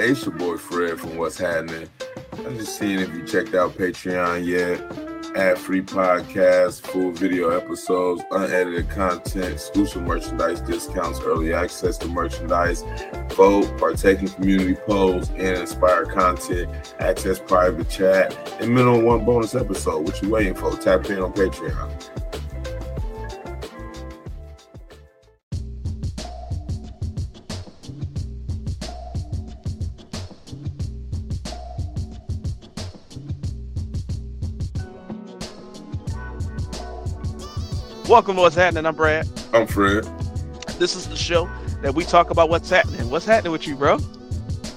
It's your boy Fred from What's Happening. I'm just seeing if you checked out Patreon yet. Ad free podcasts, full video episodes, unedited content, exclusive merchandise discounts, early access to merchandise, vote, partake in community polls, and inspire content, access private chat, and minimum one bonus episode. What you waiting for? Tap in on Patreon. Welcome to What's Happening. I'm Brad. I'm Fred. This is the show that we talk about what's happening. What's happening with you, bro?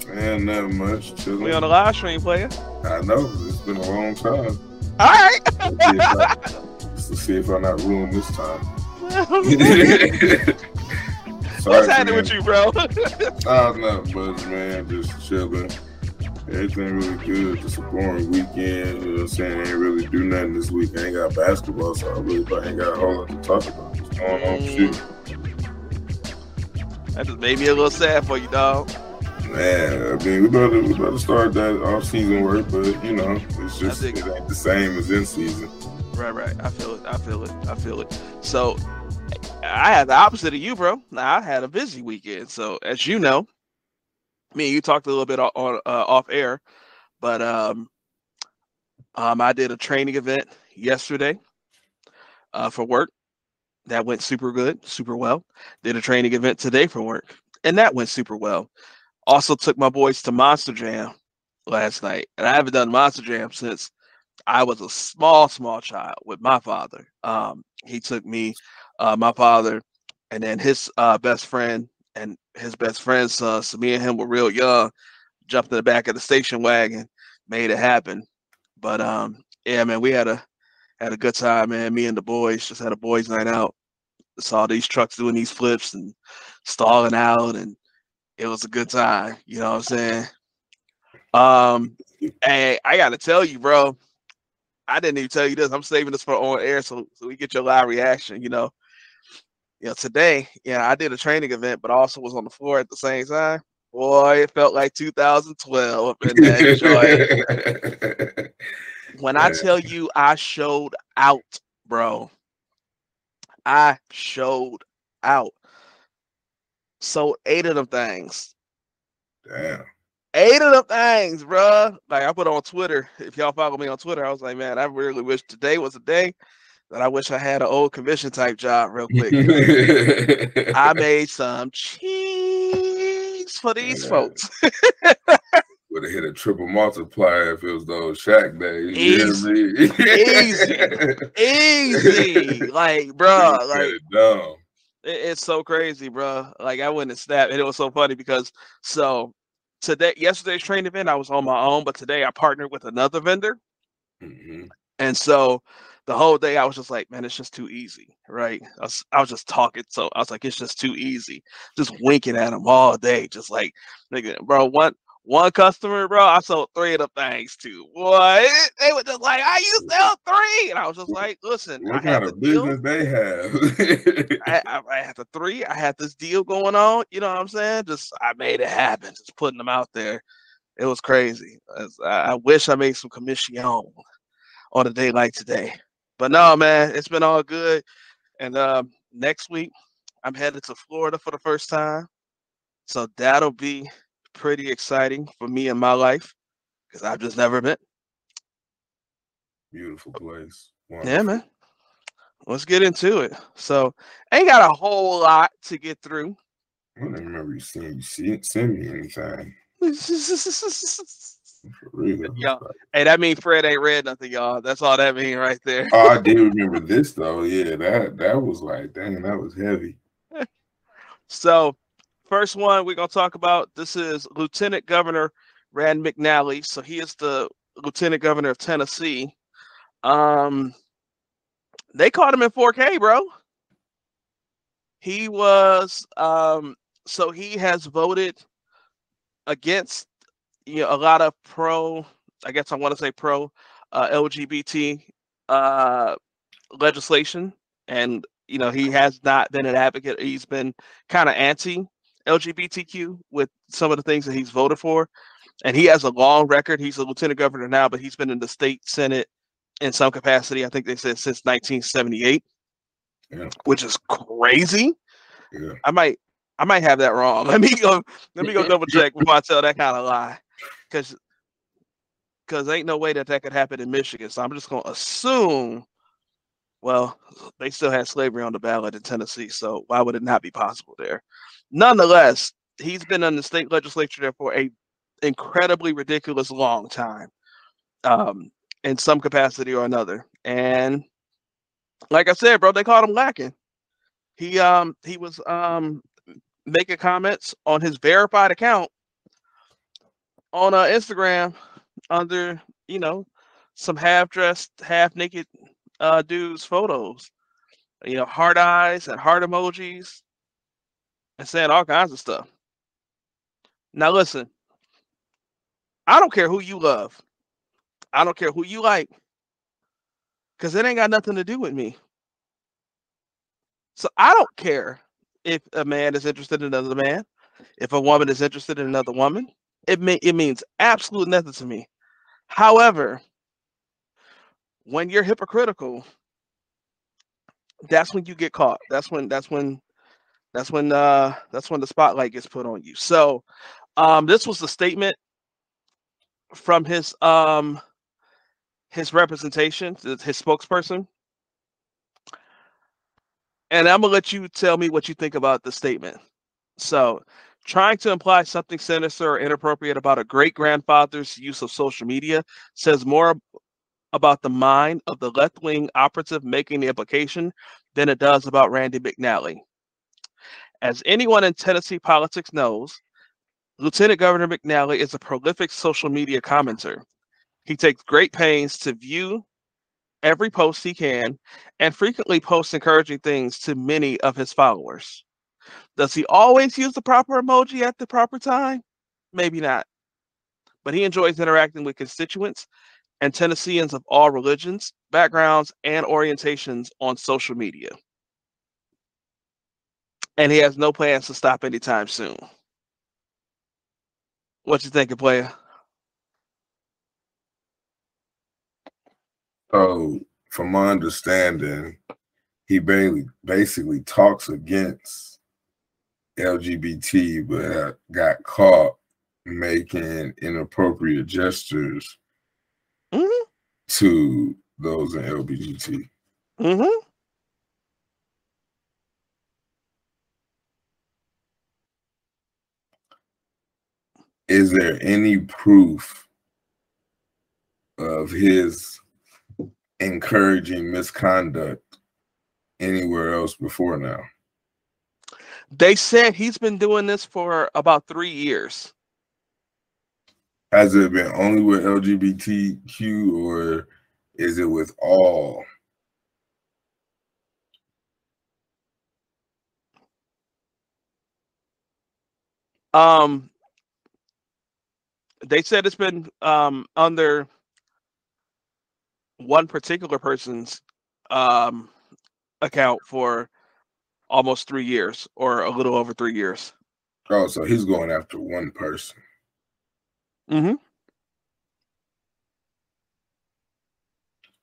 Man, not much. Chilling. We on the live stream, player. I know. It's been a long time. All right. Let's see if I, am not ruined this time. Sorry, what's happening man. with you, bro? oh, not much, man. Just chilling. Everything really good. Just a boring weekend. You know what I'm saying? I ain't really do nothing this week. I ain't got basketball, so I really ain't got a whole lot to talk about. What's going on? Shoot. Mm. That just made me a little sad for you, dog. Man, I mean, we about to we about to start that off season work, but you know, it's just it ain't the same as in season. Right, right. I feel it. I feel it. I feel it. So I had the opposite of you, bro. Now I had a busy weekend. So as you know, me and you talked a little bit on, uh, off air, but um, um, I did a training event yesterday uh, for work. That went super good, super well. Did a training event today for work, and that went super well. Also took my boys to Monster Jam last night, and I haven't done Monster Jam since I was a small, small child with my father. Um, he took me, uh, my father, and then his uh, best friend and his best friend's son. So me and him were real young. Jumped in the back of the station wagon, made it happen. But um, yeah, man, we had a had a good time, man. Me and the boys just had a boys' night out. Saw these trucks doing these flips and stalling out, and it was a good time. You know what I'm saying? Um, hey, I gotta tell you, bro. I didn't even tell you this. I'm saving this for on air so, so we get your live reaction. You know, you know, today, yeah, I did a training event, but also was on the floor at the same time. Boy, it felt like 2012 up in that joint. when I tell you I showed out, bro, I showed out. So eight of them things. Damn. Eight of them things, bro. Like I put on Twitter. If y'all follow me on Twitter, I was like, man, I really wish today was a day that I wish I had an old commission type job real quick. I made some cheese for these folks. Would have hit a triple multiplier if it was those Shaq days. Easy, easy, easy. Like, bro, like dumb. it's so crazy, bro. Like I wouldn't have snapped, and it was so funny because so today, yesterday's training event, I was on my own, but today I partnered with another vendor, mm-hmm. and so the whole day I was just like, man, it's just too easy, right? I was, I was just talking, so I was like, it's just too easy, just winking at them all day, just like, nigga, bro, one one customer, bro, I sold three of the things to. Boy, they were just like, I you sell three, and I was just like, listen, what kind of business deal. they have? I, I, I had the three, I had this deal going on, you know what I'm saying? Just I made it happen, just putting them out there. It was crazy. I, I wish I made some commission on a day like today. But no, man, it's been all good. And um, next week, I'm headed to Florida for the first time. So that'll be pretty exciting for me in my life because I've just never been. Beautiful place. Wonderful. Yeah, man. Let's get into it. So, ain't got a whole lot to get through. I don't remember you seeing you see, it, send me anything. Y'all, hey, that mean Fred ain't read nothing, y'all. That's all that mean right there. oh, I do remember this though. Yeah, that that was like, dang, that was heavy. so, first one we're gonna talk about. This is Lieutenant Governor Randy McNally. So he is the Lieutenant Governor of Tennessee. Um, they caught him in 4K, bro. He was um, so he has voted against you know a lot of pro i guess i want to say pro uh, lgbt uh, legislation and you know he has not been an advocate he's been kind of anti LGBTQ with some of the things that he's voted for. And he has a long record. He's a lieutenant governor now, but he's been in the state senate in some capacity. I think they said since 1978, Yeah. which is crazy. Yeah. I might, I might have that wrong. Let me go. Let me go double check before I tell that kind of lie, because because ain't no way that that could happen in Michigan. So I'm just gonna assume. Well, they still had slavery on the ballot in Tennessee, so why would it not be possible there? Nonetheless, he's been in the state legislature there for a incredibly ridiculous long time, um, in some capacity or another. And like I said, bro, they called him lacking. He um he was um making comments on his verified account on uh, Instagram under you know some half dressed, half naked uh dudes photos, you know, heart eyes and heart emojis, and saying all kinds of stuff. Now listen, I don't care who you love. I don't care who you like. Cause it ain't got nothing to do with me. So I don't care if a man is interested in another man, if a woman is interested in another woman. It may, it means absolute nothing to me. However, when you're hypocritical, that's when you get caught. That's when that's when that's when uh that's when the spotlight gets put on you. So um this was the statement from his um his representation, his spokesperson. And I'm gonna let you tell me what you think about the statement. So, trying to imply something sinister or inappropriate about a great grandfather's use of social media says more about the mind of the left wing operative making the implication than it does about Randy McNally. As anyone in Tennessee politics knows, Lieutenant Governor McNally is a prolific social media commenter. He takes great pains to view every post he can and frequently posts encouraging things to many of his followers. Does he always use the proper emoji at the proper time? Maybe not. But he enjoys interacting with constituents and Tennesseans of all religions, backgrounds, and orientations on social media. And he has no plans to stop anytime soon. What you thinking, player? So, from my understanding, he basically talks against LGBT, but got caught making inappropriate gestures Mm-hmm. to those in LGBT. Mm-hmm. Is there any proof of his encouraging misconduct anywhere else before now? They said he's been doing this for about three years. Has it been only with LGBTQ or is it with all? Um, they said it's been um under one particular person's um account for almost three years or a little over three years. Oh, so he's going after one person. Mm-hmm.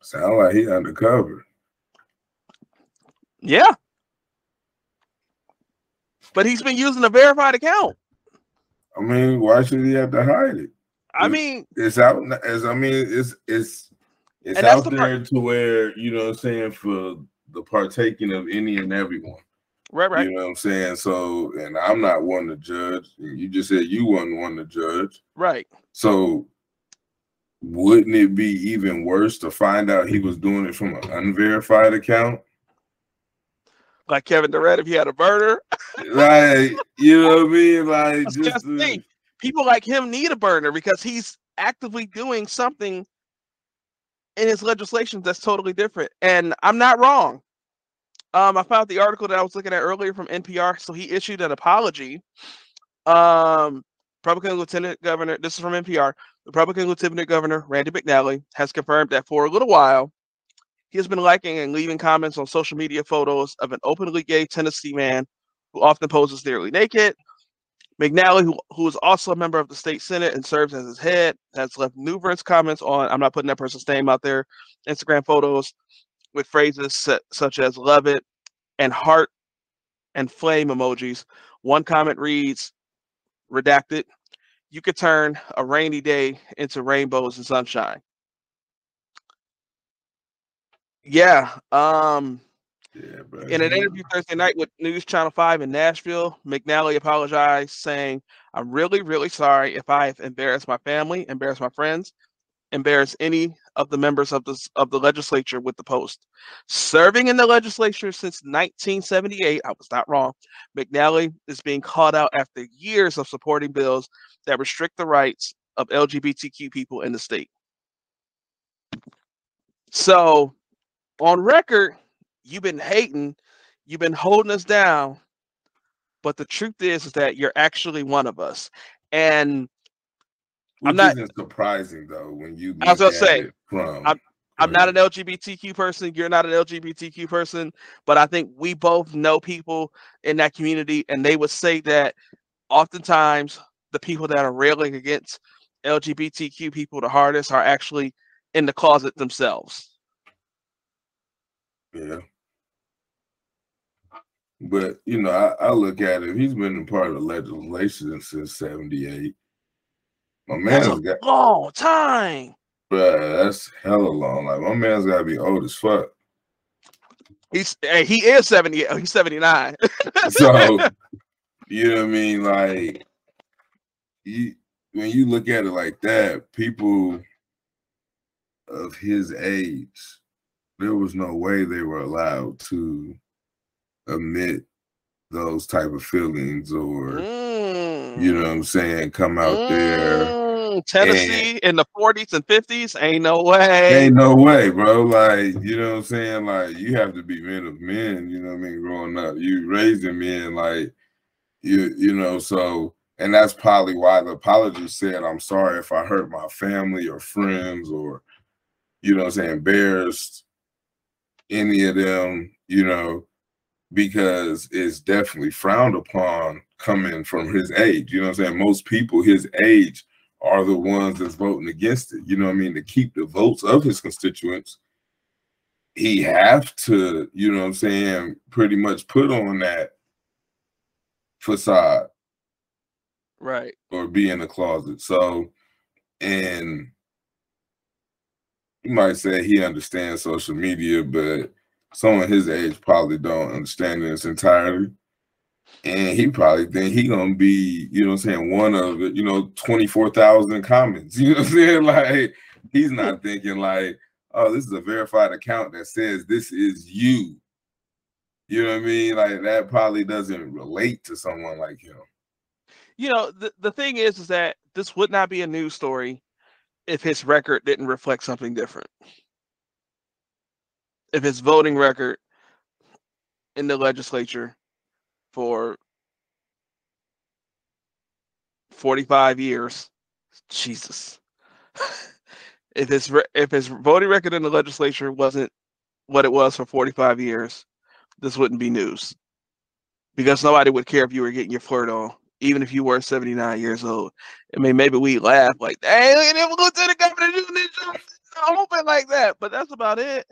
Sound like he undercover. Yeah. But he's been using a verified account. I mean, why should he have to hide it? I Mm. mean, It's out as I mean, it's it's it's out the part- there to where, you know what I'm saying, for the partaking of any and everyone. Right, right, You know what I'm saying? So, and I'm not one to judge. You just said you wasn't one to judge. right. So, wouldn't it be even worse to find out he was doing it from an unverified account? Like Kevin Durant, if he had a burner. Like, you know what I mean? Like, That's just uh, just the to- thing. People like him need a burner because he's actively doing something in his legislation that's totally different. And I'm not wrong. Um, I found the article that I was looking at earlier from NPR. So he issued an apology. Um, Republican Lieutenant Governor, this is from NPR. Republican Lieutenant Governor Randy McNally has confirmed that for a little while, he has been liking and leaving comments on social media photos of an openly gay Tennessee man who often poses nearly naked, McNally, who, who is also a member of the state senate and serves as his head, has left numerous comments on. I'm not putting that person's name out there. Instagram photos with phrases such as "love it" and "heart" and flame emojis. One comment reads, redacted, you could turn a rainy day into rainbows and sunshine. Yeah. Um, yeah, in an interview Thursday night with News Channel 5 in Nashville, McNally apologized, saying, I'm really, really sorry if I have embarrassed my family, embarrassed my friends, embarrass any of the members of the of the legislature with the post. Serving in the legislature since 1978, I was not wrong. McNally is being called out after years of supporting bills that restrict the rights of LGBTQ people in the state. So, on record, you've been hating, you've been holding us down, but the truth is, is that you're actually one of us. And which I'm not surprising though when you. I was gonna say from. I'm, I'm not an LGBTQ person. You're not an LGBTQ person, but I think we both know people in that community, and they would say that oftentimes the people that are railing against LGBTQ people the hardest are actually in the closet themselves. Yeah. But you know, I, I look at him, he's been a part of the legislation since 78. My man's got long time. Bruh, that's hella long. Like my man's gotta be old as fuck. He's hey, he is 70, he's 79. so you know what I mean? Like you when you look at it like that, people of his age, there was no way they were allowed to admit those type of feelings or mm. you know what I'm saying, come out mm. there Tennessee and, in the 40s and 50s, ain't no way. Ain't no way, bro. Like, you know what I'm saying? Like, you have to be men of men, you know what I mean, growing up. You raising men like you, you know, so and that's probably why the apology said, I'm sorry if I hurt my family or friends or you know what I'm saying, embarrassed any of them, you know, because it's definitely frowned upon coming from his age. You know what I'm saying? Most people his age are the ones that's voting against it. You know what I mean? To keep the votes of his constituents, he have to, you know what I'm saying, pretty much put on that facade. Right. Or be in the closet. So, and you might say he understands social media, but someone his age probably don't understand it in its entirety and he probably think he gonna be, you know I'm saying, one of the, you know, 24,000 comments. You know what I'm saying? Like he's not thinking like, oh, this is a verified account that says this is you. You know what I mean? Like that probably doesn't relate to someone like him. You know, the, the thing is is that this would not be a news story if his record didn't reflect something different. If his voting record in the legislature for 45 years. Jesus. if his if his voting record in the legislature wasn't what it was for 45 years, this wouldn't be news. Because nobody would care if you were getting your flirt on, even if you were 79 years old. I mean, maybe we laugh like, hey, look at him, Lieutenant Governor doing this open like that. But that's about it.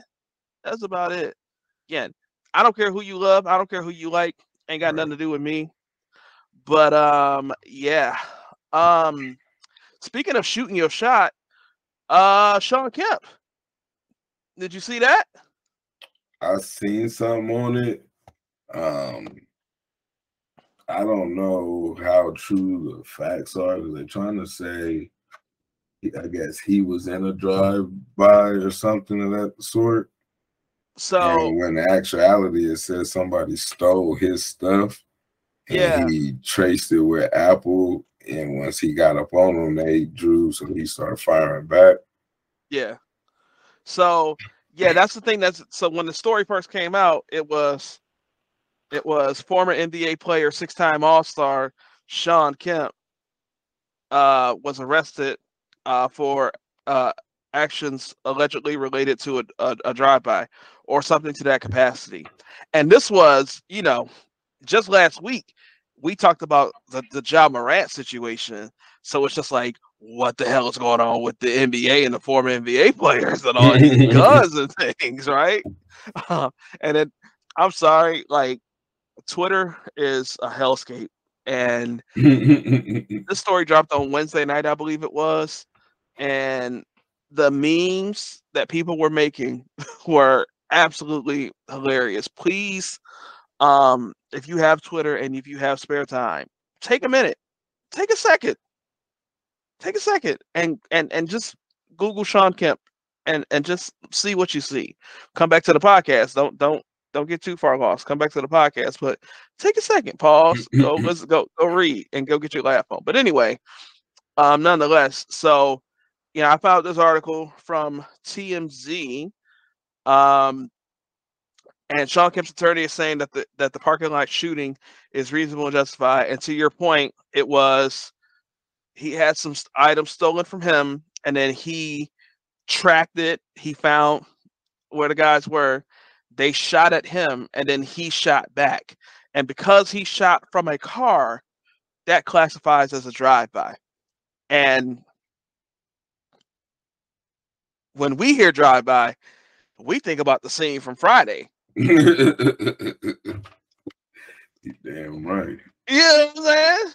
That's about it. Again, I don't care who you love. I don't care who you like. Ain't got right. nothing to do with me. But um, yeah. Um, speaking of shooting your shot, uh, Shawn Kemp. Did you see that? I seen something on it. Um, I don't know how true the facts are because they're trying to say, I guess he was in a drive by or something of that sort. So and when the actuality it says somebody stole his stuff. yeah. He traced it with Apple, and once he got up on them, they drew, so he started firing back. Yeah. So yeah, that's the thing. That's so when the story first came out, it was it was former NBA player, six-time All-Star Shawn Kemp uh, was arrested uh, for uh, actions allegedly related to a, a, a drive-by or something to that capacity. And this was, you know, just last week, we talked about the, the Ja Morant situation. So it's just like, what the hell is going on with the NBA and the former NBA players and all these guns and things, right? Uh, and then I'm sorry, like Twitter is a hellscape. And this story dropped on Wednesday night, I believe it was. And the memes that people were making were absolutely hilarious. Please, um, if you have Twitter and if you have spare time, take a minute, take a second, take a second, and and and just Google Shawn Kemp and and just see what you see. Come back to the podcast. Don't don't don't get too far lost. Come back to the podcast, but take a second, pause, go let's go go read and go get your laugh on. But anyway, um, nonetheless, so you know, I found this article from TMZ. Um, and Shawn Kemp's attorney is saying that the that the parking lot shooting is reasonable and justified. And to your point, it was he had some items stolen from him, and then he tracked it. He found where the guys were. They shot at him, and then he shot back. And because he shot from a car, that classifies as a drive-by. And when we hear drive by, we think about the scene from Friday. Damn right. You know what I'm saying?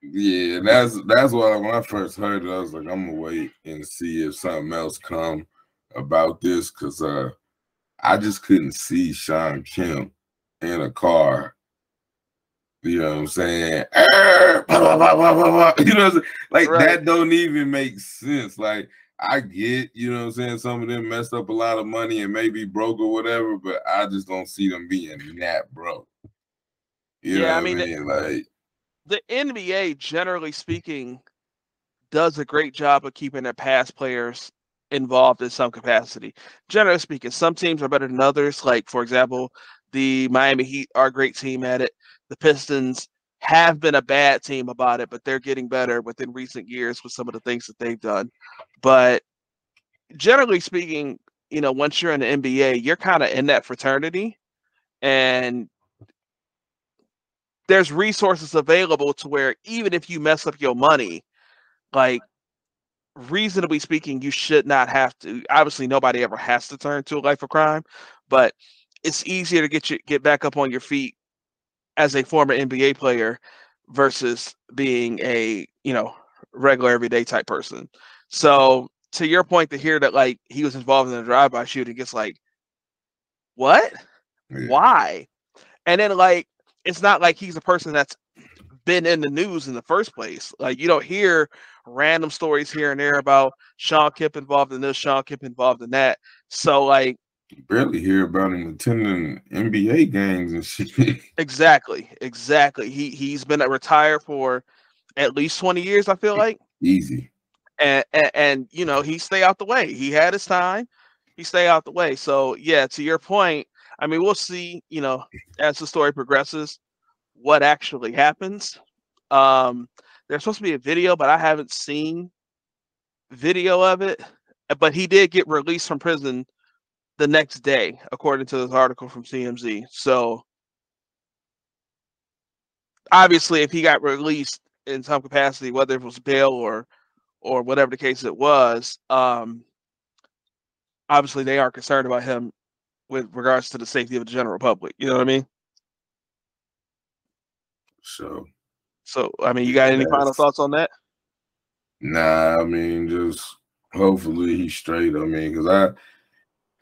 Yeah, that's that's why when I first heard it, I was like, I'm gonna wait and see if something else come about this because uh I just couldn't see Shawn Kemp in a car. You know what I'm saying? you know, like right. that don't even make sense. Like I get, you know what I'm saying? Some of them messed up a lot of money and maybe broke or whatever, but I just don't see them being that broke. You yeah, I mean, I mean? like the NBA, generally speaking, does a great job of keeping their past players involved in some capacity. Generally speaking, some teams are better than others. Like, for example, the Miami Heat are a great team at it. The Pistons have been a bad team about it, but they're getting better within recent years with some of the things that they've done. But generally speaking, you know, once you're in the NBA, you're kind of in that fraternity and there's resources available to where even if you mess up your money, like reasonably speaking, you should not have to. Obviously, nobody ever has to turn to a life of crime, but it's easier to get you get back up on your feet as a former NBA player versus being a you know regular everyday type person. So to your point, to hear that like he was involved in a drive-by shooting, it's like, what? Yeah. Why? And then like it's not like he's a person that's been in the news in the first place. Like you don't hear random stories here and there about Shawn Kemp involved in this, Shawn Kemp involved in that. So like you barely hear about him attending NBA games and shit. Exactly, exactly. He he's been at retire for at least twenty years. I feel like easy. And, and and you know he stay out the way. He had his time. He stay out the way. So yeah, to your point, I mean we'll see. You know, as the story progresses, what actually happens. Um, there's supposed to be a video, but I haven't seen video of it. But he did get released from prison the next day, according to this article from TMZ. So obviously, if he got released in some capacity, whether it was bail or or whatever the case it was, um, obviously they are concerned about him with regards to the safety of the general public. You know what I mean? So, so I mean, you got any final thoughts on that? Nah, I mean, just hopefully he's straight. I mean, because I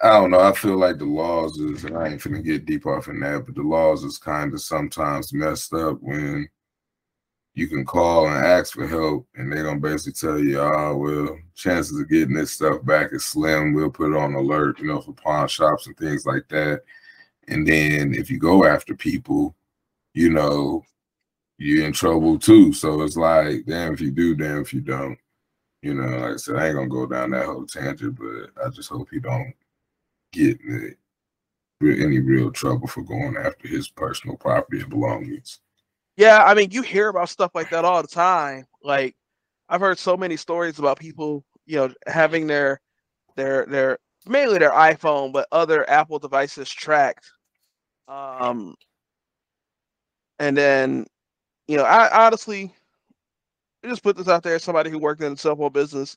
I don't know. I feel like the laws is, and I ain't finna get deep off in that, but the laws is kind of sometimes messed up when you can call and ask for help, and they don't basically tell you, oh, well, chances of getting this stuff back is slim. We'll put it on alert, you know, for pawn shops and things like that. And then if you go after people, you know, you're in trouble too. So it's like, damn if you do, damn if you don't. You know, like I said, I ain't gonna go down that whole tangent, but I just hope he don't get any real trouble for going after his personal property and belongings. Yeah, I mean, you hear about stuff like that all the time. Like, I've heard so many stories about people, you know, having their their their mainly their iPhone, but other Apple devices tracked. Um, and then you know, I honestly I just put this out there. Somebody who worked in the cell phone business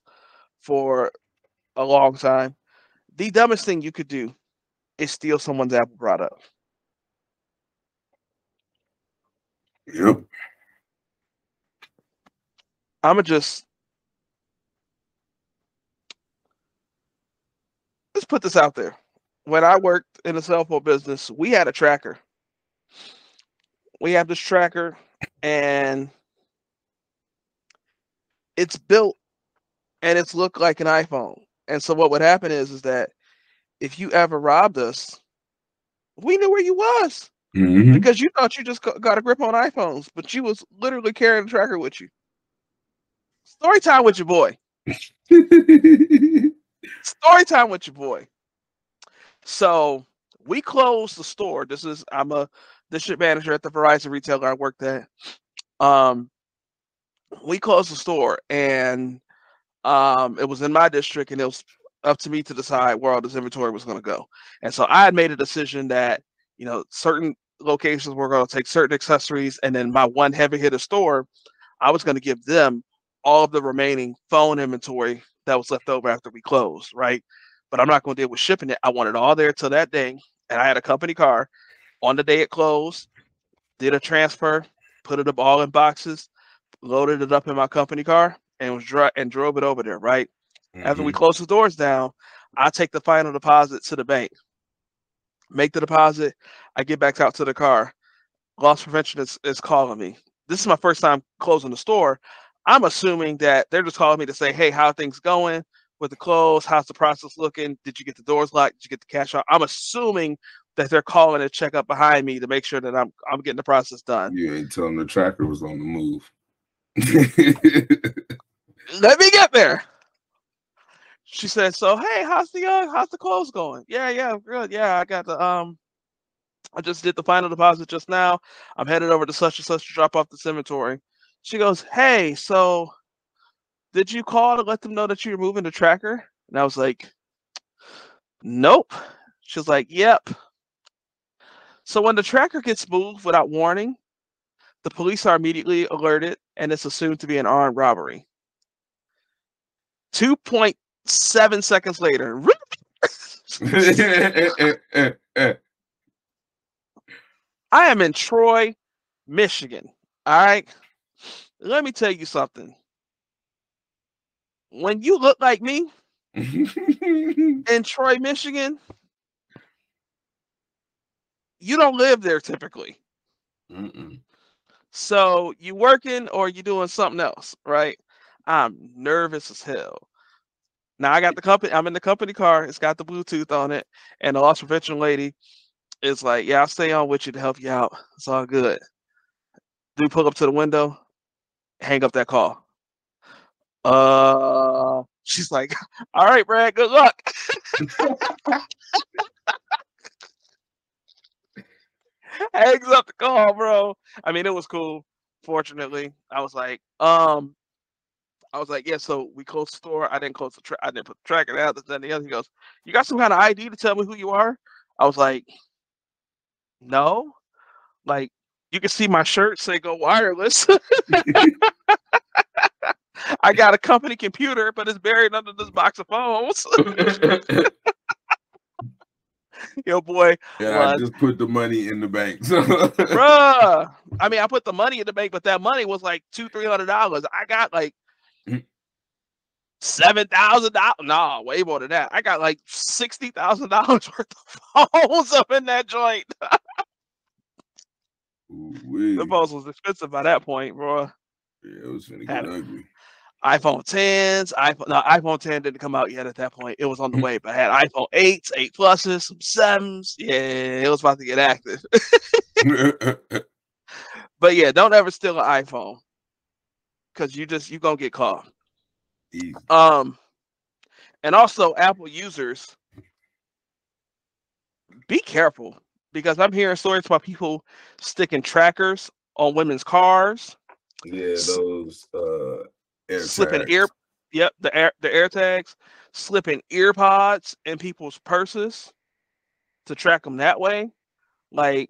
for a long time. The dumbest thing you could do is steal someone's Apple product. Yep. I'ma just let's put this out there. When I worked in the cell phone business, we had a tracker. We have this tracker and it's built and it's looked like an iPhone. And so what would happen is is that if you ever robbed us, we knew where you was Mhm. because you thought you just got got a grip on iPhones, but you was literally carrying a tracker with you. Story time with your boy. Story time with your boy. So we closed the store. This is I'm a district manager at the Verizon retailer I worked at. Um, we closed the store, and um, it was in my district, and it was up to me to decide where all this inventory was going to go. And so I had made a decision that you know certain locations were going to take certain accessories, and then my one heavy hitter store, I was going to give them all of the remaining phone inventory that was left over after we closed, right? But I'm not going to deal with shipping it. I want it all there till that day, and I had a company car on the day it closed. Did a transfer, put it up all in boxes, loaded it up in my company car, and was and drove it over there. Right after we Mhm. close the doors down, I take the final deposit to the bank, make the deposit. I get back out to the car. Loss prevention is, is calling me. This is my first time closing the store. I'm assuming that they're just calling me to say, "Hey, how are things going with the close? How's the process looking? Did you get the doors locked? Did you get the cash out?" I'm assuming that they're calling to check up behind me to make sure that I'm I'm getting the process done. You ain't telling the tracker was on the move. Let me get there. She said, "So hey, how's the uh, how's the clothes going? Yeah, yeah, good. Yeah, I got the um, I just did the final deposit just now. I'm headed over to such and such to drop off this inventory." She goes, "Hey, so did you call to let them know that you're moving the tracker?" And I was like, "Nope." She was like, "Yep." So when the tracker gets moved without warning, the police are immediately alerted, and it's assumed to be an armed robbery. 2.7 seconds later, I am in Troy, Michigan. All right. Let me tell you something. When you look like me in Troy, Michigan, you don't live there typically. Mm-mm. So you working or you doing something else, right? I'm nervous as hell. Now I got the company. I'm in the company car. It's got the Bluetooth on it, and the loss prevention lady is like, "Yeah, I'll stay on with you to help you out. It's all good." Do pull up to the window, hang up that call. Uh, she's like, "All right, Brad. Good luck." Hangs up the call, bro. I mean, it was cool. Fortunately, I was like, um, I was like, yeah. So we closed the store. I didn't close the track. I didn't put the tracker. This, that, and the other. He goes, you got some kind of ID to tell me who you are? I was like, no. Like, you can see my shirt say "Go Wireless." I got a company computer, but it's buried under this box of phones. Yo, boy, and I just put the money in the bank. Bruh. I mean, I put the money in the bank, but that money was like two, three hundred dollars. I got like. Seven thousand dollars. No, way more than that. I got like sixty thousand dollars worth of phones up in that joint. The phones was expensive by that point, bro. Yeah, it was finna Had get ugly. iPhone 10s, iPhone no, iPhone 10 didn't come out yet at that point. It was on the Mhm. way, but I had iPhone 8s, 8 pluses, some sevens. Yeah, it was about to get active. but yeah, don't ever steal an iPhone. Cause you just you're gonna get caught. Easy. Um, and also Apple users, be careful because I'm hearing stories about people sticking trackers on women's cars, Yeah, those uh air slipping tags. ear, yep, the air the air tags, slipping ear pods in people's purses to track them that way. Like,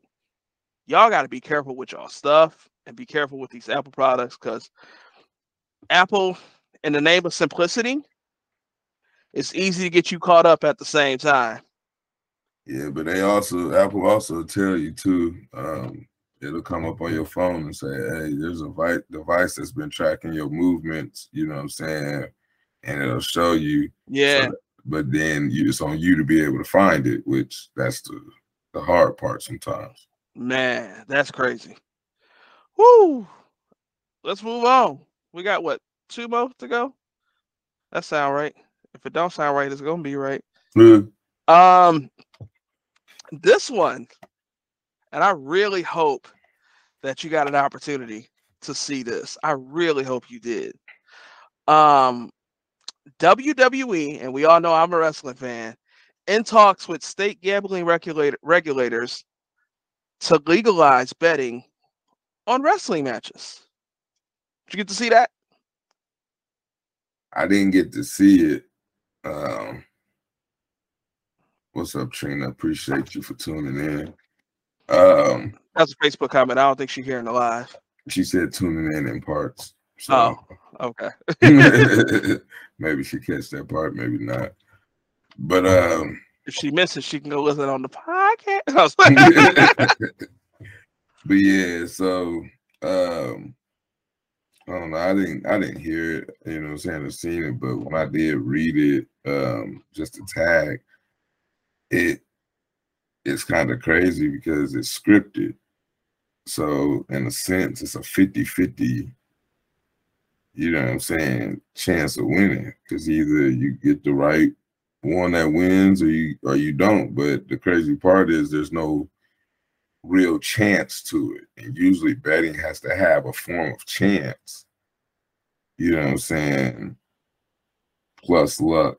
y'all got to be careful with y'all stuff. and be careful with these Apple products because Apple, in the name of simplicity, it's easy to get you caught up at the same time. Yeah, but they also Apple also tell you too. Um, it'll come up on your phone and say, "Hey, there's a vi- device that's been tracking your movements." You know what I'm saying? And it'll show you. Yeah. So but then you, it's on you to be able to find it, which that's the the hard part sometimes. Man, that's crazy. Woo! Let's move on. We got what two more to go? That sound right. If it don't sound right, it's gonna be right. Mm. Um, this one, and I really hope that you got an opportunity to see this. I really hope you did. Um, WWE, and we all know I'm a wrestling fan, in talks with state gambling regulator, regulators to legalize betting on wrestling matches. Did you get to see that? I didn't get to see it. Um, what's up, Trina? Appreciate you for tuning in. Um, That's a Facebook comment. I don't think she's hearing the live. She said tuning in in parts. So. Oh, okay. maybe she catch that part, maybe not. But um, if she misses, she can go listen on the podcast. but yeah, so um, I don't know. I didn't I didn't hear it, you know I'm saying, or seen it, but when I did read it, um, just a tag, it it's kind of crazy because it's scripted. So in a sense, it's a 50-50, you know what I'm saying, chance of winning. Because either you get the right one that wins or you or you don't. But the crazy part is there's no real chance to it. And usually betting has to have a form of chance. You know what I'm saying? Plus luck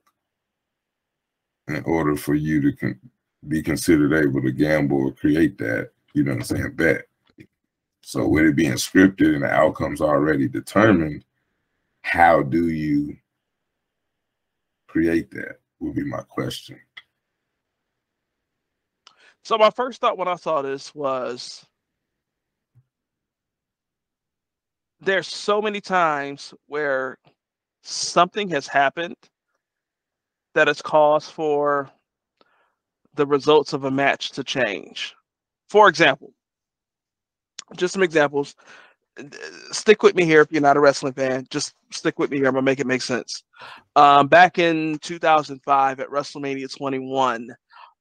in order for you to con- be considered able to gamble or create that, you know what I'm saying, bet. So with it being scripted and the outcomes already determined, how do you create that would be my question. So my first thought when I saw this was there's so many times where something has happened that has caused for the results of a match to change. For example, just some examples. Stick with me here if you're not a wrestling fan. Just stick with me here. I'm gonna make it make sense. Um, back in 2005 at WrestleMania 21,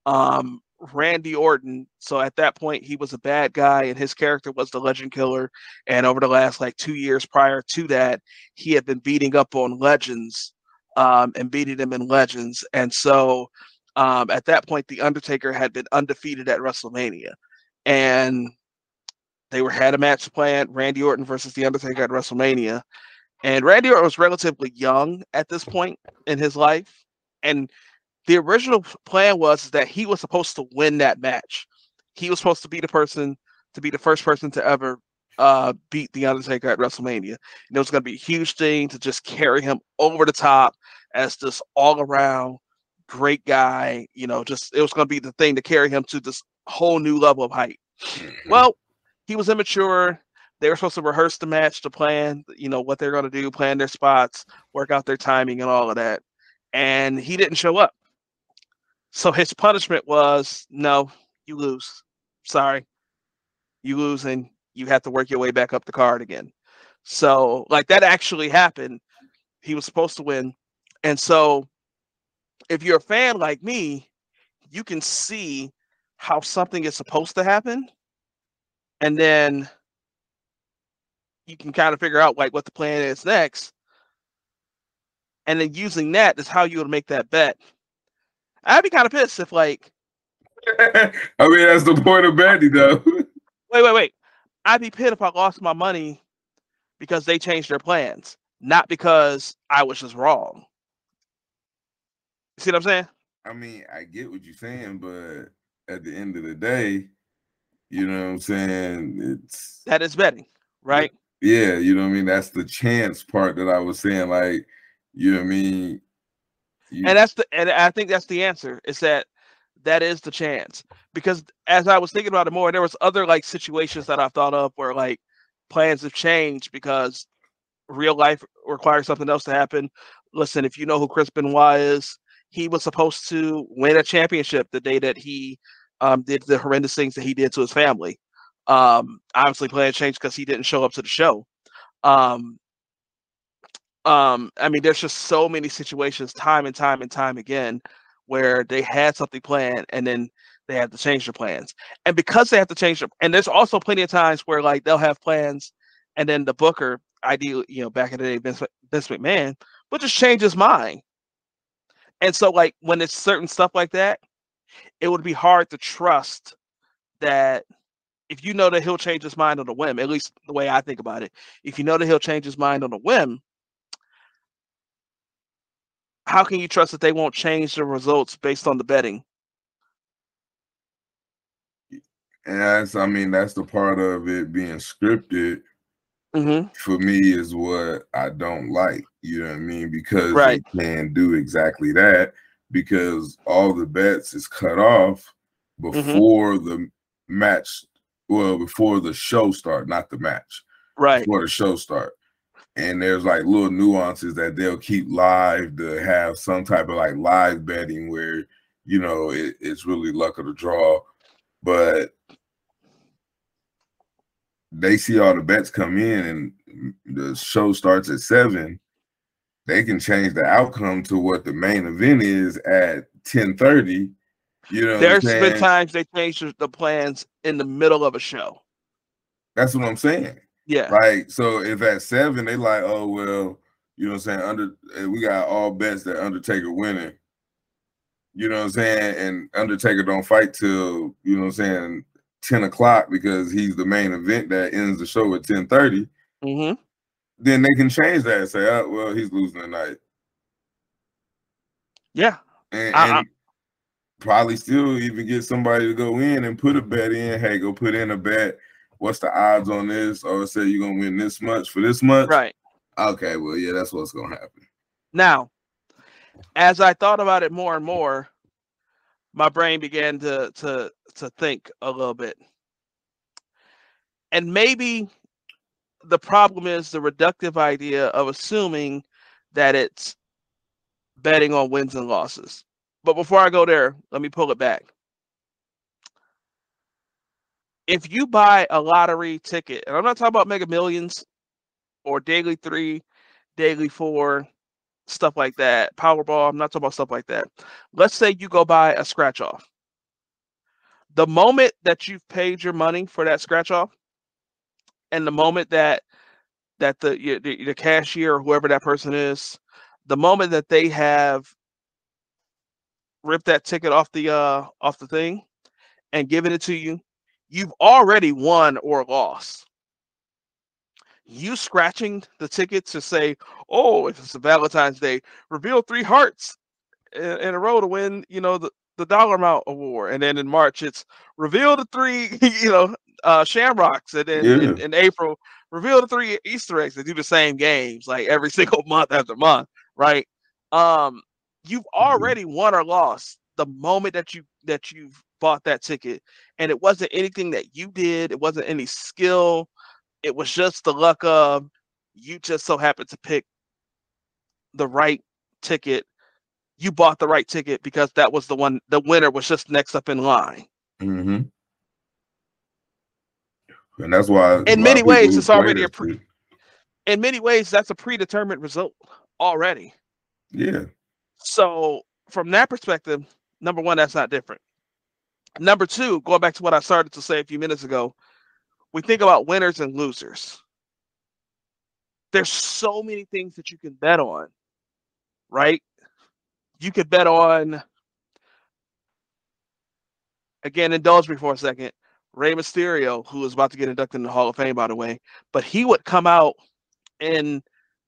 um, Randy Orton. So at that point, he was a bad guy, and his character was the Legend Killer. And over the last like two years prior to that, he had been beating up on legends um, and beating them in legends. And so um, at that point, the Undertaker had been undefeated at WrestleMania, and they were had a match planned: Randy Orton versus the Undertaker at WrestleMania. And Randy Orton was relatively young at this point in his life, and the original plan was that he was supposed to win that match. He was supposed to be the person to be the first person to ever uh, beat the Undertaker at WrestleMania. And it was going to be a huge thing to just carry him over the top as this all around great guy. You know, just it was going to be the thing to carry him to this whole new level of height. Mm-hmm. Well, he was immature. They were supposed to rehearse the match to plan, you know, what they're going to do, plan their spots, work out their timing, and all of that. And he didn't show up. So his punishment was no, you lose. Sorry. You lose and you have to work your way back up the card again. So, like that actually happened. He was supposed to win. And so, if you're a fan like me, you can see how something is supposed to happen. And then you can kind of figure out like what the plan is next. And then using that is how you would make that bet I'd be kind of pissed if like. I mean, that's the point of betting, though. wait, wait, wait. I'd be pissed if I lost my money because they changed their plans, not because I was just wrong. See what I'm saying? I mean, I get what you're saying, but at the end of the day, you know what I'm saying? It's that is betting, right? Yeah, you know what I mean? That's the chance part that I was saying. Like, you know what I mean? And that's the and I think that's the answer. Is that that is the chance because as I was thinking about it more, there was other like situations that I thought of where like plans have changed because real life requires something else to happen. Listen, if you know who Chris Benoit is, he was supposed to win a championship the day that he um, did the horrendous things that he did to his family. Um, obviously, plans changed because he didn't show up to the show. Um, um, I mean, there's just so many situations, time and time and time again, where they had something planned and then they have to change their plans. And because they have to change them, and there's also plenty of times where like they'll have plans and then the booker, ideally, you know, back in the day, Vince, Vince McMahon, will just change his mind. And so, like, when it's certain stuff like that, it would be hard to trust that if you know that he'll change his mind on a whim, at least the way I think about it, if you know that he'll change his mind on a whim, how can you trust that they won't change the results based on the betting? And that's, I mean, that's the part of it being scripted. Mm-hmm. For me, is what I don't like. You know what I mean? Because right. they can do exactly that. Because all the bets is cut off mm-hmm. before mm-hmm. the match. Well, before the show start, not the match. Right. Before the show start and there's like little nuances that they'll keep live to have some type of like live betting where you know it, it's really luck of the draw. But they see all the bets come in and the show starts at seven they can change the outcome to what the main event is at 10 30 you know there's been times they change the plans in the middle of a show. That's what i'm saying yeah. Right. so if at seven, they like, oh, well, you know what I'm saying? Under eh, we got all bets that Undertaker winning. You know what I'm saying? And Undertaker don't fight till, you know what I'm saying, 10 o'clock because he's the main event that ends the show at 10 30. Mm-hmm. Then they can change that and say, oh, well, he's losing tonight. Yeah. And, I, and probably still even get somebody to go in and put a bet in. Hey, go put in a bet what's the odds on this? Or say you're gonna win this much for this much. Right. Okay, well, yeah, that's what's gonna happen. Now, as I thought about it more and more, my brain began to to to think a little bit. And maybe the problem is the reductive idea of assuming that it's betting on wins and losses. But before I go there, let me pull it back if you buy a lottery ticket, and I'm not talking about Mega Millions or Daily Three, Daily Four, stuff like that, Powerball. I'm not talking about stuff like that. Let's say you go buy a scratch off. The moment that you've paid your money for that scratch off, and the moment that that the, the the cashier or whoever that person is, the moment that they have ripped that ticket off the uh off the thing and given it to you, you've already won or lost. You scratching the ticket to say, oh, if it's a Valentine's Day, reveal three hearts in, a row to win, you know, the, the dollar amount award. And then in March, it's reveal the three, you know, uh, shamrocks. And then yeah. in, in, April, reveal the three Easter eggs. They do the same games like every single month after month, right? Um, you've mm-hmm. already won or lost the moment that you that you've bought that ticket and it wasn't anything that you did it wasn't any skill it was just the luck of you just so happened to pick the right ticket you bought the right ticket because that was the one the winner was just next up in line. Mm-hmm. and that's why in many ways it's already a pre in many ways that's a predetermined result already. Yeah. So from that perspective number one that's not different Number two, going back to what I started to say a few minutes ago, we think about winners and losers. There's so many things that you can bet on, right? You could bet on, again, indulge me for a second, Rey Mysterio, who is about to get inducted in the Hall of Fame, by the way, but he would come out in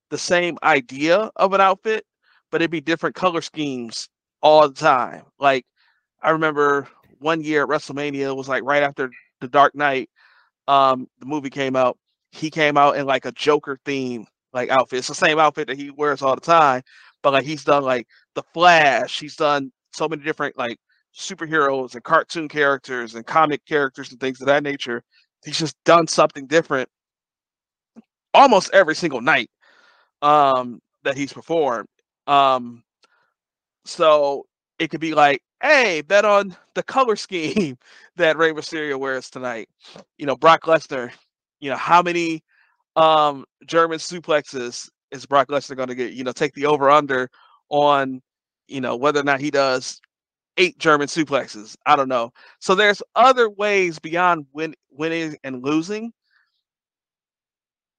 the same idea of an outfit, but it'd be different color schemes all the time. Like, I remember one year at WrestleMania, was like right after the Dark Knight, um, the movie came out. He came out in like a Joker theme like outfit. It's the same outfit that he wears all the time, but like he's done like the Flash. He's done so many different like superheroes and cartoon characters and comic characters and things of that nature. He's just done something different almost every single night um, that he's performed. Um, so it could be like, hey, bet on the color scheme that Rey Mysterio wears tonight. You know, Brock Lesnar. You know, how many um, German suplexes is Brock Lesnar going to get? You know, take the over under on you know whether or not he does eight German suplexes. I don't know. So there's other ways beyond win, winning and losing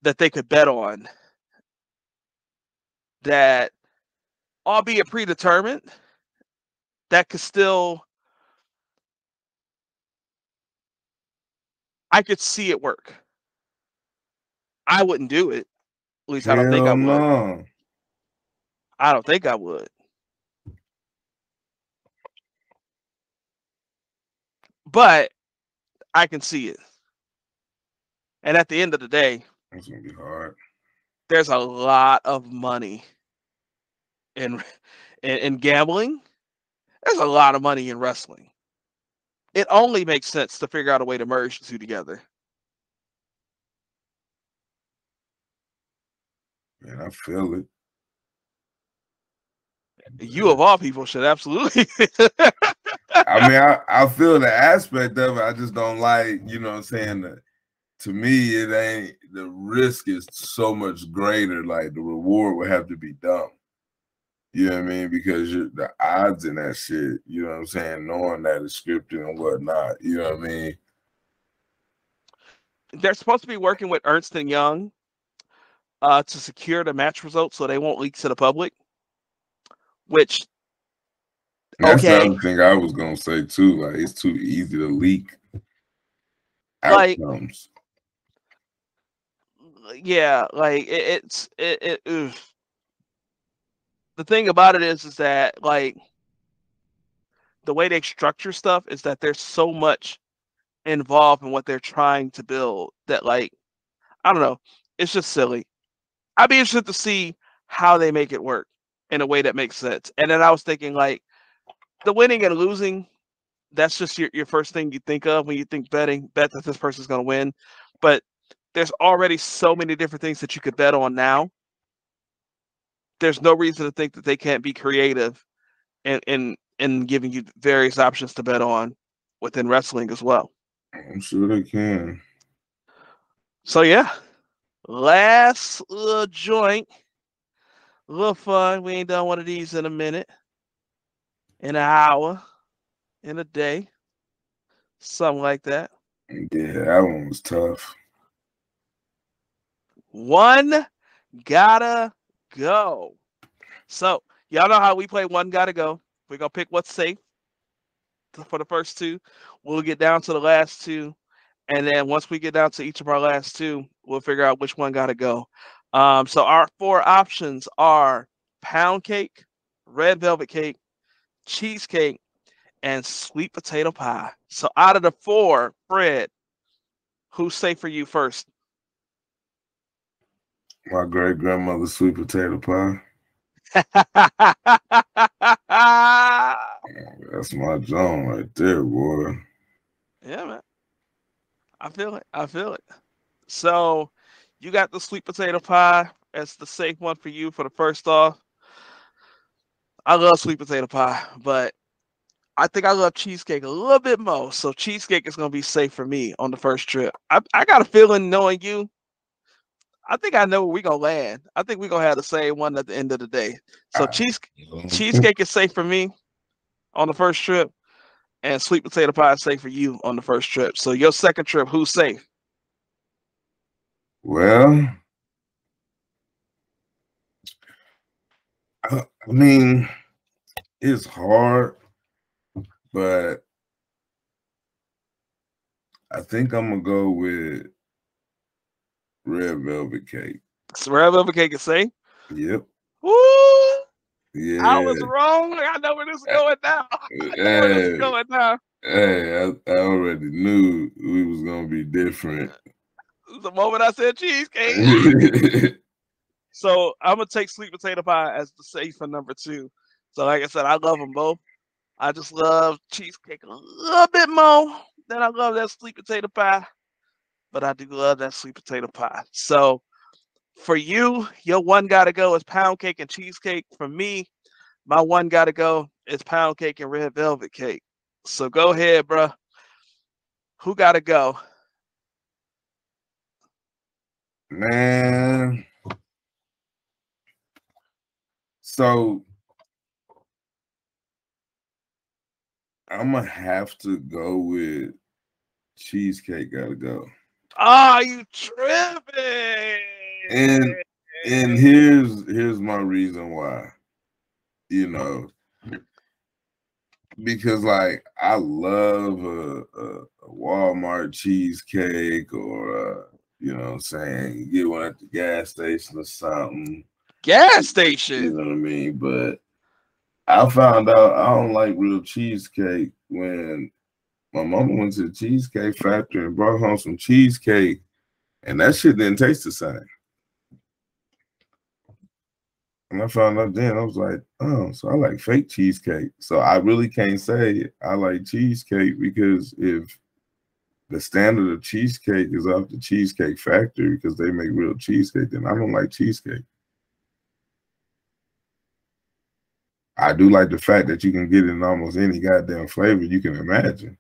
that they could bet on that albeit predetermined that could still I could see it work. I wouldn't do it. At least I don't think I would. no. I don't think I would. But I can see it. And at the end of the day, It's gonna be hard. there's a lot of money in in, in gambling. There's a lot of money in wrestling. It only makes sense to figure out a way to merge the two together. Man, I feel it. You of all people should absolutely. I mean, I, I feel the aspect of it. I just don't like, you know what I'm saying? The, to me, it ain't the risk is so much greater. Like the reward would have to be dumb. You know what I mean? Because you're, the odds in that shit, you know what I'm saying? Knowing that it's scripted and whatnot, you know what I mean? They're supposed to be working with Ernst and Young uh, to secure the match results so they won't leak to the public. Which That's Okay. the other thing I was gonna say too. Like it's too easy to leak Like- outcomes. yeah, like it, it's it, it. The thing about it is is that like the way they structure stuff is that there's so much involved in what they're trying to build that like I don't know, it's just silly. I'd be interested to see how they make it work in a way that makes sense. And then I was thinking like the winning and losing, that's just your, your first thing you think of when you think betting, bet that this person's gonna win. But there's already so many different things that you could bet on now. There's no reason to think that they can't be creative and in in giving you various options to bet on within wrestling as well. I'm sure they can. So yeah, last little joint, a little fun. We ain't done one of these in a minute, in an hour, in a day, something like that. Yeah, that one was tough. One gotta go. So y'all know how we play one gotta go. We're gonna pick what's safe for the first two. We'll get down to the last two. And then once we get down to each of our last two, we'll figure out which one gotta go. Um, so our four options are pound cake, red velvet cake, cheesecake, and sweet potato pie. So out of the four, Fred, who's safe for you first? My great grandmother's sweet potato pie. Oh, that's my joint right there, boy. Yeah, man. I feel it. I feel it. So you got the sweet potato pie as the safe one for you for the first off. I love sweet potato pie, but I think I love cheesecake a little bit more. So cheesecake is gonna be safe for me on the first trip. I, I got a feeling knowing you. I think I know where we're gonna land. I think we're gonna have the same one at the end of the day. So Ah. cheese cheesecake is safe for me on the first trip, and sweet potato pie is safe for you on the first trip. So your second trip, who's safe? Well, I, I mean, it's hard, but I think I'm gonna go with red velvet cake. Red velvet cake is safe. Yep. Woo! Yeah. I was wrong. I know where this is going now. Know where this is Hey, going now. hey, I, I already knew we was gonna be different. The moment I said cheesecake. So I'm gonna take sweet potato pie as the safe for number two. So like I said, I love them both. I just love cheesecake a little bit more than I love that sweet potato pie, but I do love that sweet potato pie. So For you, your one gotta go is pound cake and cheesecake. For me, my one gotta go is pound cake and red velvet cake. So go ahead, bro. Who gotta go? Man. So I'm gonna have to go with cheesecake. Gotta go. Ah, oh, you tripping? And and here's here's my reason why. You know, because like I love a, a, a Walmart cheesecake or uh, you know what I'm saying, get one at the gas station or something. Gas station. You know what I mean? But I found out I don't like real cheesecake when my mama went to the cheesecake factory and brought home some cheesecake, and that shit didn't taste the same. And I found out then, I was like, oh, so I like fake cheesecake. So I really can't say I like cheesecake because if the standard of cheesecake is off the Cheesecake Factory because they make real cheesecake, then I don't like cheesecake. I do like the fact that you can get it in almost any goddamn flavor you can imagine.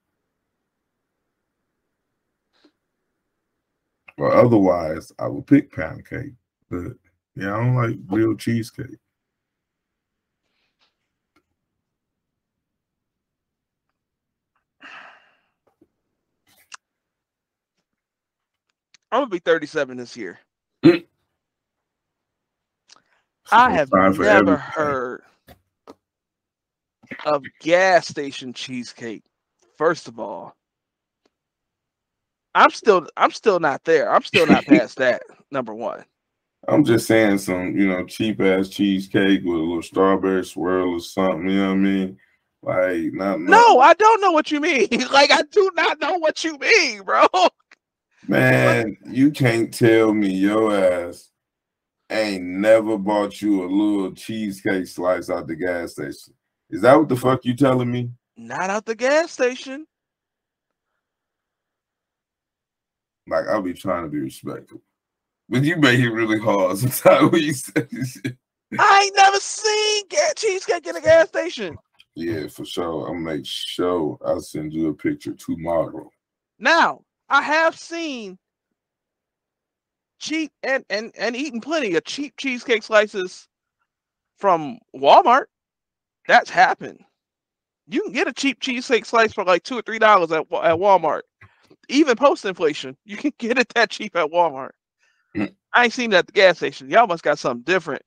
Or otherwise, I would pick pound cake. But yeah, I don't like real cheesecake. I'm gonna be 37 this year. Mm. I have never everything. heard of gas station cheesecake. First of all, I'm still I'm still not there. I'm still not past that. Number one. I'm just saying some, you know, cheap ass cheesecake with a little strawberry swirl or something. You know what I mean? Like, not, not no, I don't know what you mean. like, I do not know what you mean, bro. Man, you can't tell me your ass ain't never bought you a little cheesecake slice out the gas station. Is that what the fuck you telling me? Not out the gas station. Like I'll be trying to be respectful. But you made it really hard sometimes when you said this shit. I ain't never seen cheesecake in a gas station. Yeah, for sure. I'll make sure I'll send you a picture tomorrow. Now, I have seen cheap and and and eaten plenty of cheap cheesecake slices from Walmart. That's happened. You can get a cheap cheesecake slice for like two or three dollars at at Walmart. Even post inflation, you can get it that cheap at Walmart. Mm. I ain't seen that at the gas station. Y'all must got something different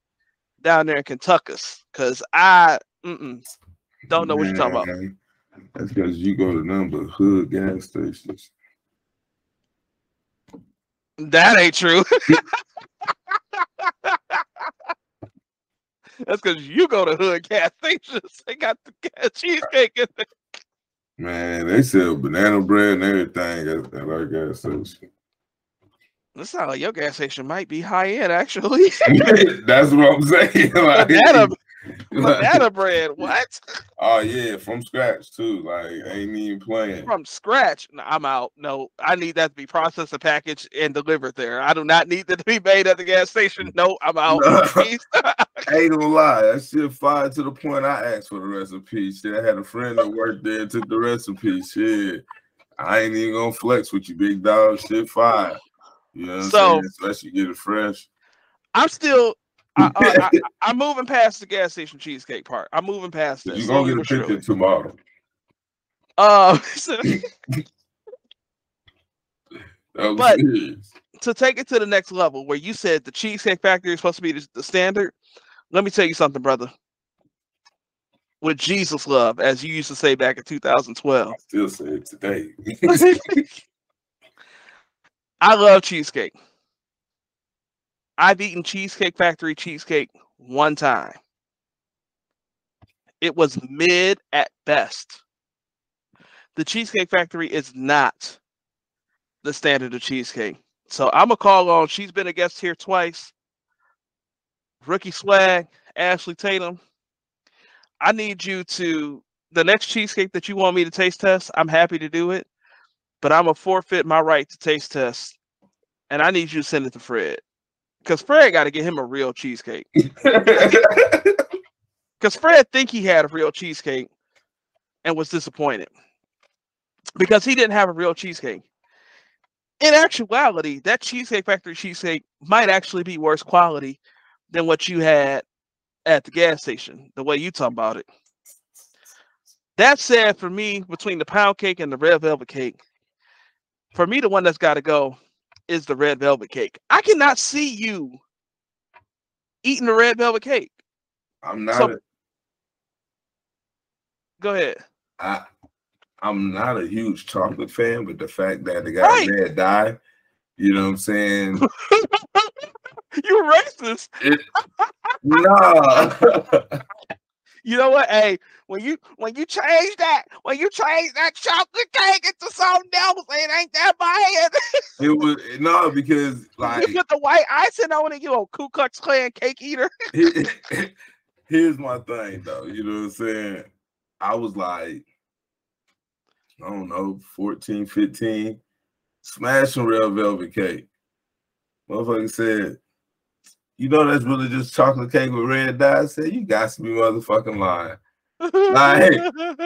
down there in Kentucky, cause I don't know what you're talking about. That's because you go to number hood gas stations. That ain't true. That's because you go to hood gas stations. They got the cheesecake in there. Man, they sell banana bread and everything at, at our gas mm-hmm. station. That sounds like your gas station might be high end, actually. That's what I'm saying. Like, banana, banana bread. What? Oh yeah, from scratch too. Like ain't even playing. From scratch. No, I'm out. No, I need that to be processed and packaged and delivered there. I do not need that to be made at the gas station. No, I'm out. ain't gonna lie, that shit fired to the point I asked for the recipe. Shit, I had a friend that worked there and took the recipe. Shit. I ain't even gonna flex with you, big dog. Shit fire. You know so, Especially get it fresh. I'm still I, I, am moving past the gas station cheesecake part. I'm moving past it. You're gonna get a picture tomorrow. Uh, but serious. to take it to the next level, where you said the Cheesecake Factory is supposed to be the, the standard, let me tell you something, brother. With Jesus love, as you used to say back in 2012. I still say it today. I love cheesecake. I've eaten Cheesecake Factory cheesecake one time. It was mid at best. The Cheesecake Factory is not the standard of cheesecake. So I'm gonna call on. She's been a guest here twice. Rookie Swag, Ashley Tatum. I need you to the next cheesecake that you want me to taste test. I'm happy to do it, but I'm a forfeit my right to taste test, and I need you to send it to Fred Because Fred got to get him a real cheesecake. Because Fred think he had a real cheesecake and was disappointed because he didn't have a real cheesecake. In actuality, that Cheesecake Factory cheesecake might actually be worse quality than what you had at the gas station, the way you talk about it. That said, for me, between the pound cake and the red velvet cake, for me, the one that's got to go is the red velvet cake. I cannot see you eating the red velvet cake. I'm not. So- a, Go ahead. I, I'm not a huge chocolate fan, but the fact that the guy Right. red dye, you know what I'm saying? You racist. nah. You know what? Hey, when you when you change that, when you change that chocolate cake into something else, it ain't that bad. it was no because like you put the white icing on it, you a Ku Klux Klan cake eater. here's my thing though, you know what I'm saying? I was like, I don't know, 14, 15, smashing red velvet cake. Motherfucker said, you know that's really just chocolate cake with red dye. I said, you got to be motherfucking lying. Like,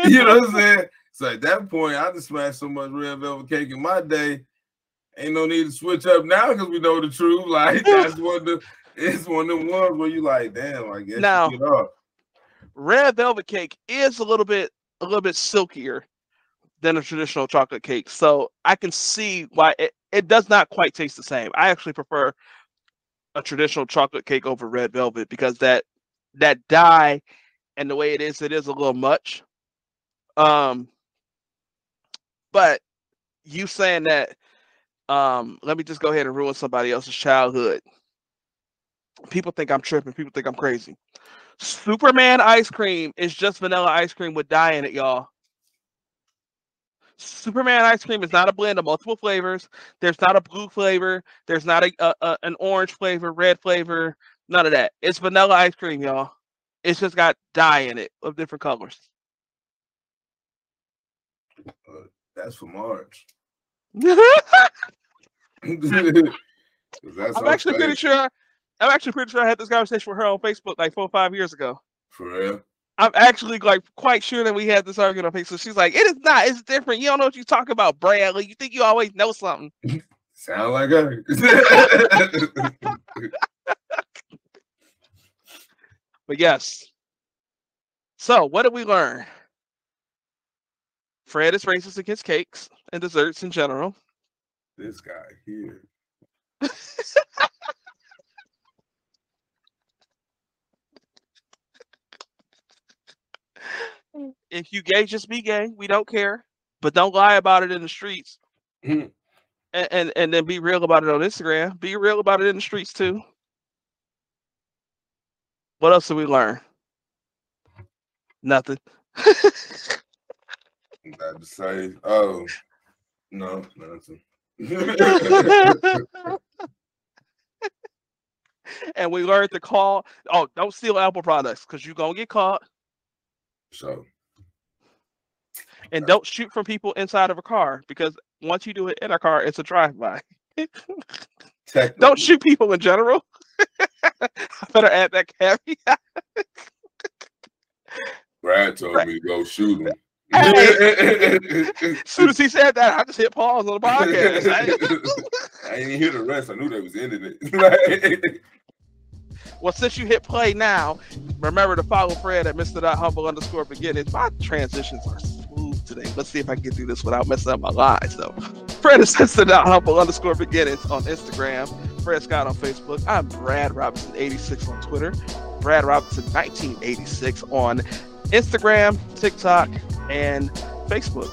You know what I'm saying? So at that point, I just smashed so much red velvet cake in my day. Ain't no need to switch up now because we know the truth. Like that's one of the it's one of the ones where you like, damn, I guess Now- you get off. Red velvet cake is a little bit a little bit silkier than a traditional chocolate cake. So I can see why it, it does not quite taste the same. I actually prefer a traditional chocolate cake over red velvet because that that dye and the way it is, it is a little much. Um but you saying that um let me just go ahead and ruin somebody else's childhood. People think I'm tripping, people think I'm crazy. Superman ice cream is just vanilla ice cream with dye in it, y'all. Superman ice cream is not a blend of multiple flavors. There's not a blue flavor. There's not a, a, a- an orange flavor, red flavor. None of that. It's vanilla ice cream, y'all. It's just got dye in it of different colors. Uh, that's for March. I'm 'Cause that's her actually pretty sure. I'm actually pretty sure I had this conversation with her on Facebook like four or five years ago. For real. I'm actually like quite sure that we had this argument on Facebook. She's like, "It is not. It's different. You don't know what you talk about, Bradley. You think you always know something." Sound like her. But yes. So, what did we learn? Fred is racist against cakes and desserts in general. this guy here. If you gay, just be gay. We don't care. But don't lie about it in the streets. Mhm. and, and and then be real about it on Instagram. Be real about it in the streets too. What else did we learn? Nothing. I'm glad to say. Oh, no, nothing. and we learned to call. Oh, don't steal Apple products because you're gonna get caught. so And don't shoot from people inside of a car because once you do it in a car, it's a drive-by. Don't shoot people in general. I better add that caveat. Brad told me to go shoot him. As soon as he said that, I just hit pause on the podcast. I- didn't hear the rest. I knew they was ending it. Well, since you hit play now, remember to follow Fred at Mr. Humble underscore beginnings. My transitions are today. Let's see if I can get through this without messing up my lines. So, Fred is Mr. Humble underscore beginnings on Instagram. Fred Scott on Facebook. I'm Brad Robinson 86 on Twitter. Brad Robinson 1986 on Instagram, TikTok, and Facebook.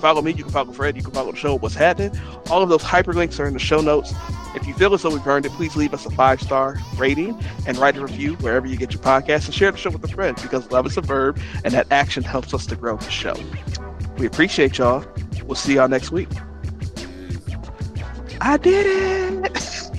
Follow me. You can follow Fred. You can follow the show. What's happening? All of those hyperlinks are in the show notes. If you feel as though we've earned it, please leave us a five star rating and write a review wherever you get your podcast and share the show with a friend because love is a verb and that action helps us to grow the show. We appreciate y'all. We'll see y'all next week. I did it.